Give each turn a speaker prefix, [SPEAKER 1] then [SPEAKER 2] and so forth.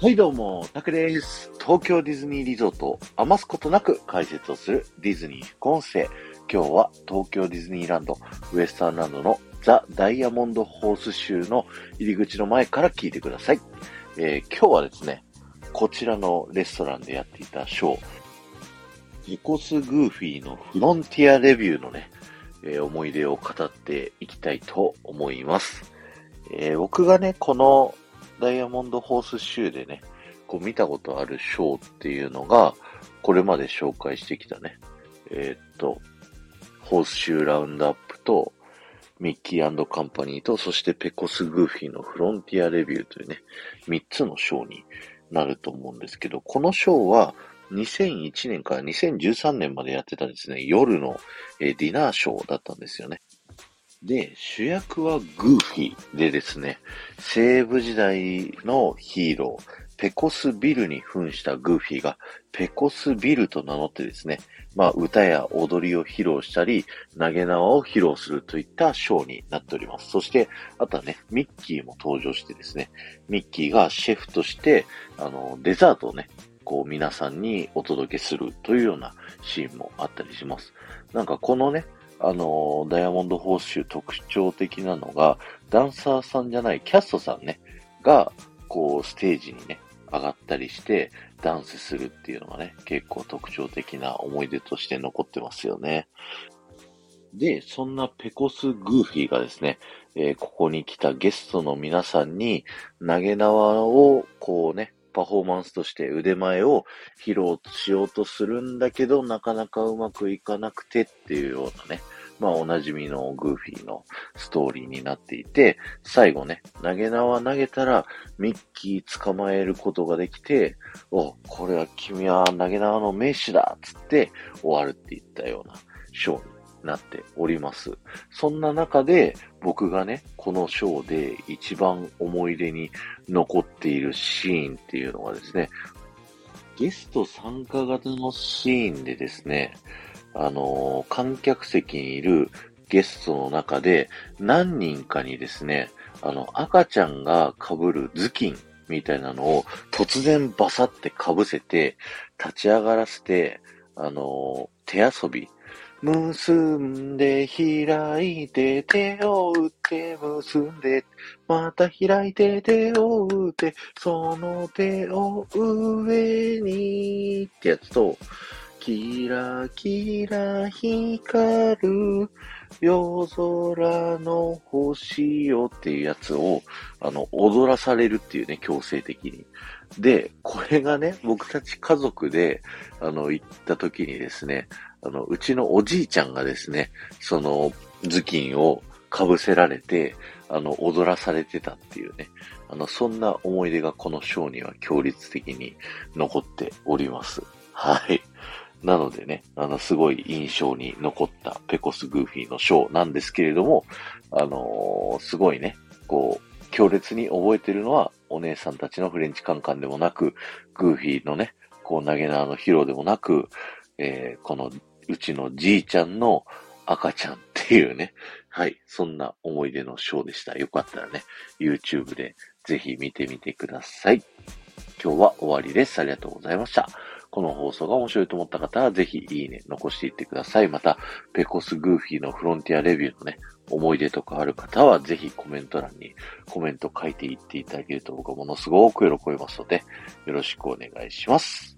[SPEAKER 1] はいどうも、タクです。東京ディズニーリゾートを余すことなく解説をするディズニー副音声。今日は東京ディズニーランド、ウエスタンランドのザ・ダイヤモンドホースシューの入り口の前から聞いてください。えー、今日はですね、こちらのレストランでやっていたショー、ニコス・グーフィーのフロンティアレビューのね、えー、思い出を語っていきたいと思います。えー、僕がね、このダイヤモンドホースシューでね、こう見たことあるショーっていうのが、これまで紹介してきたね、えー、っと、ホースシューラウンドアップと、ミッキーカンパニーと、そしてペコスグーフィーのフロンティアレビューというね、3つのショーになると思うんですけど、このショーは2001年から2013年までやってたんですね、夜の、えディナーショーだったんですよね。で、主役はグーフィーでですね、西部時代のヒーロー、ペコスビルに扮したグーフィーが、ペコスビルと名乗ってですね、まあ、歌や踊りを披露したり、投げ縄を披露するといったショーになっております。そして、あとはね、ミッキーも登場してですね、ミッキーがシェフとして、あの、デザートをね、こう皆さんにお届けするというようなシーンもあったりします。なんかこのね、あの、ダイヤモンド報酬特徴的なのが、ダンサーさんじゃないキャストさんね、が、こう、ステージにね、上がったりして、ダンスするっていうのがね、結構特徴的な思い出として残ってますよね。で、そんなペコス・グーフィーがですね、えー、ここに来たゲストの皆さんに投げ縄をこうね、パフォーマンスとして腕前を披露しようとするんだけど、なかなかうまくいかなくてっていうようなね、まあおなじみのグーフィーのストーリーになっていて、最後ね、投げ縄投げたらミッキー捕まえることができて、お、これは君は投げ縄の名手だっつって終わるって言ったようなショーになっております。そんな中で僕がね、このショーで一番思い出に残っているシーンっていうのがですね、ゲスト参加型のシーンでですね、あのー、観客席にいるゲストの中で何人かにですね、あの、赤ちゃんが被る頭巾みたいなのを突然バサって被せて、立ち上がらせて、あのー、手遊び結んで開いて手を打って結んでまた開いて手を打ってその手を上にってやつとキラキラ光る夜空の星よっていうやつを、あの、踊らされるっていうね、強制的に。で、これがね、僕たち家族で、あの、行った時にですね、あの、うちのおじいちゃんがですね、その、頭巾を被せられて、あの、踊らされてたっていうね、あの、そんな思い出がこのショーには強烈的に残っております。はい。なのでね、あの、すごい印象に残ったペコス・グーフィーのショーなんですけれども、あのー、すごいね、こう、強烈に覚えてるのは、お姉さんたちのフレンチカンカンでもなく、グーフィーのね、こう投げ縄の披露でもなく、えー、このうちのじいちゃんの赤ちゃんっていうね、はい、そんな思い出のショーでした。よかったらね、YouTube でぜひ見てみてください。今日は終わりです。ありがとうございました。この放送が面白いと思った方は、ぜひいいね、残していってください。また、ペコスグーフィーのフロンティアレビューのね、思い出とかある方は、ぜひコメント欄にコメント書いていっていただけると僕はものすごく喜びますので、よろしくお願いします。